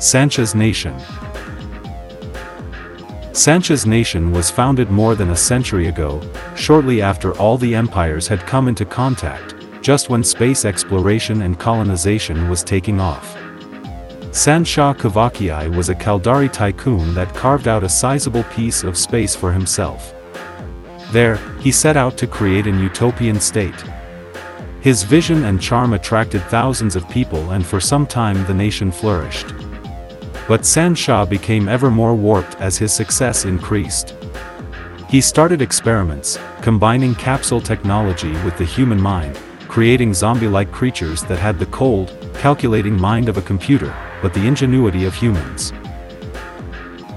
Sansha's Nation Sansha's nation was founded more than a century ago, shortly after all the empires had come into contact, just when space exploration and colonization was taking off. Sansha Kuvakei was a Caldari tycoon that carved out a sizable piece of space for himself. There, he set out to create an utopian state. His vision and charm attracted thousands of people and for some time the nation flourished. But Sansha became ever more warped as his success increased. He started experiments, combining capsule technology with the human mind, creating zombie-like creatures that had the cold, calculating mind of a computer, but the ingenuity of humans.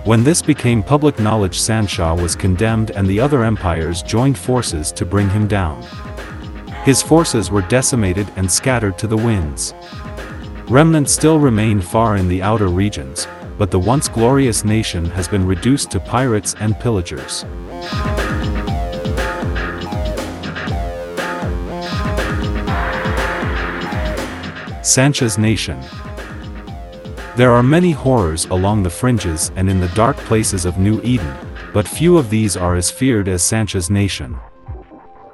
When this became public knowledge Sansha was condemned and the other empires joined forces to bring him down. His forces were decimated and scattered to the winds. Remnants still remain far in the outer regions, but the once glorious nation has been reduced to pirates and pillagers. Sansha's Nation There are many horrors along the fringes and in the dark places of New Eden, but few of these are as feared as Sansha's Nation.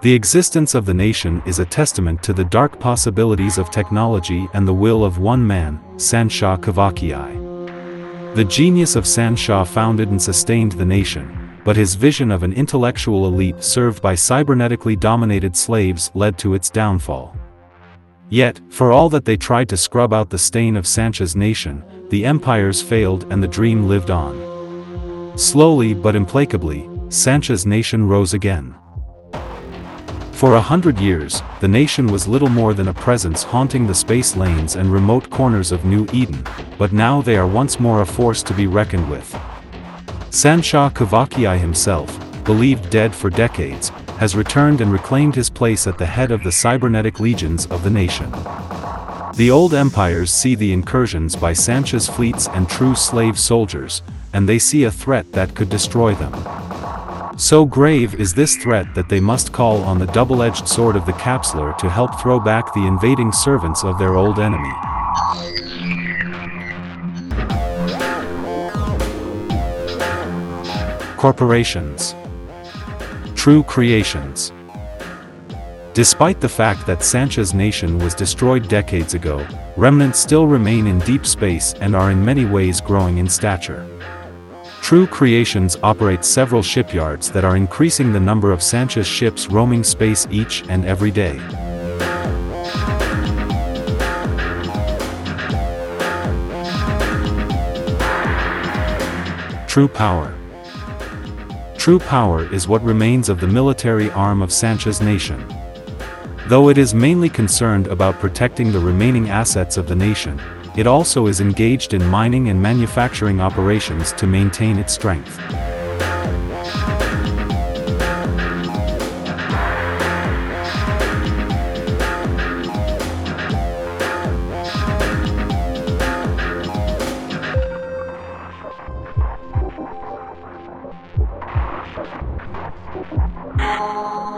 The existence of the nation is a testament to the dark possibilities of technology and the will of one man, Sansha Kuvakei. The genius of Sansha founded and sustained the nation, but his vision of an intellectual elite served by cybernetically dominated slaves led to its downfall. Yet, for all that they tried to scrub out the stain of Sansha's nation, the empires failed and the dream lived on. Slowly but implacably, Sansha's nation rose again. For a hundred years, the nation was little more than a presence haunting the space lanes and remote corners of New Eden, but now they are once more a force to be reckoned with. Sansha Kuvakei himself, believed dead for decades, has returned and reclaimed his place at the head of the cybernetic legions of the nation. The old empires see the incursions by Sansha's fleets and true slave soldiers, and they see a threat that could destroy them. So grave is this threat that they must call on the double-edged sword of the capsuleer to help throw back the invading servants of their old enemy. Corporations True Creations Despite the fact that Sansha's nation was destroyed decades ago, remnants still remain in deep space and are in many ways growing in stature. True Creations operates several shipyards that are increasing the number of Sansha's ships roaming space each and every day. True Power True power is what remains of the military arm of Sansha's nation. Though it is mainly concerned about protecting the remaining assets of the nation, it also is engaged in mining and manufacturing operations to maintain its strength.